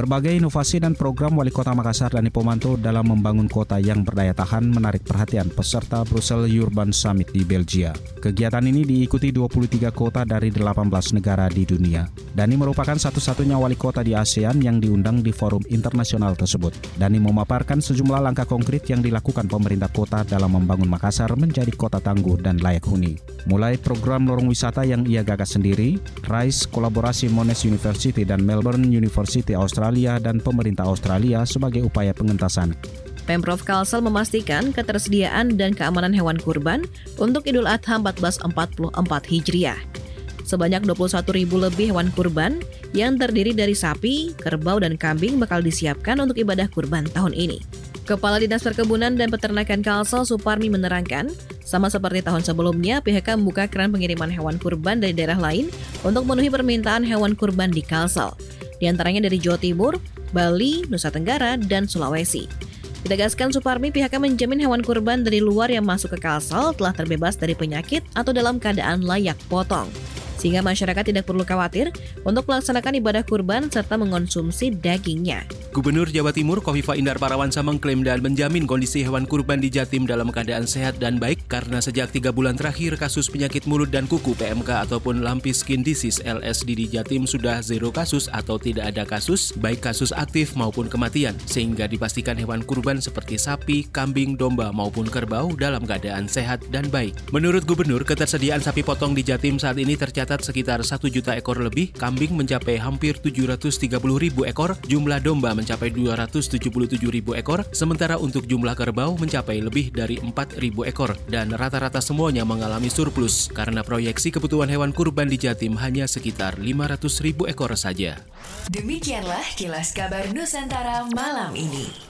Berbagai inovasi dan program Wali Kota Makassar dan Pomanto dalam membangun kota yang berdaya tahan menarik perhatian peserta Brussels Urban Summit di Belgia. Kegiatan ini diikuti 23 kota dari 18 negara di dunia. Dani merupakan satu-satunya wali kota di ASEAN yang diundang di forum internasional tersebut. Dani memaparkan sejumlah langkah konkret yang dilakukan pemerintah kota dalam membangun Makassar menjadi kota tangguh dan layak huni. Mulai program lorong wisata yang ia gagas sendiri, RISE kolaborasi Monash University dan Melbourne University Australia Australia dan pemerintah Australia sebagai upaya pengentasan. Pemprov Kalsel memastikan ketersediaan dan keamanan hewan kurban untuk Idul Adha 1444 Hijriah. Sebanyak 21 ribu lebih hewan kurban yang terdiri dari sapi, kerbau, dan kambing bakal disiapkan untuk ibadah kurban tahun ini. Kepala Dinas Perkebunan dan Peternakan Kalsel Suparmi menerangkan, sama seperti tahun sebelumnya, PHK membuka keran pengiriman hewan kurban dari daerah lain untuk memenuhi permintaan hewan kurban di Kalsel di antaranya dari Jawa Timur, Bali, Nusa Tenggara, dan Sulawesi. Ditegaskan Suparmi pihaknya menjamin hewan kurban dari luar yang masuk ke Kalsel telah terbebas dari penyakit atau dalam keadaan layak potong sehingga masyarakat tidak perlu khawatir untuk melaksanakan ibadah kurban serta mengonsumsi dagingnya. Gubernur Jawa Timur Kofifa Indar Parawansa mengklaim dan menjamin kondisi hewan kurban di Jatim dalam keadaan sehat dan baik karena sejak tiga bulan terakhir kasus penyakit mulut dan kuku PMK ataupun lumpy skin disease LSD di Jatim sudah zero kasus atau tidak ada kasus, baik kasus aktif maupun kematian, sehingga dipastikan hewan kurban seperti sapi, kambing, domba maupun kerbau dalam keadaan sehat dan baik. Menurut Gubernur, ketersediaan sapi potong di Jatim saat ini tercatat sekitar 1 juta ekor lebih, kambing mencapai hampir 730 ribu ekor, jumlah domba mencapai 277 ribu ekor, sementara untuk jumlah kerbau mencapai lebih dari 4 ribu ekor, dan rata-rata semuanya mengalami surplus karena proyeksi kebutuhan hewan kurban di Jatim hanya sekitar 500 ribu ekor saja. Demikianlah kilas kabar Nusantara malam ini.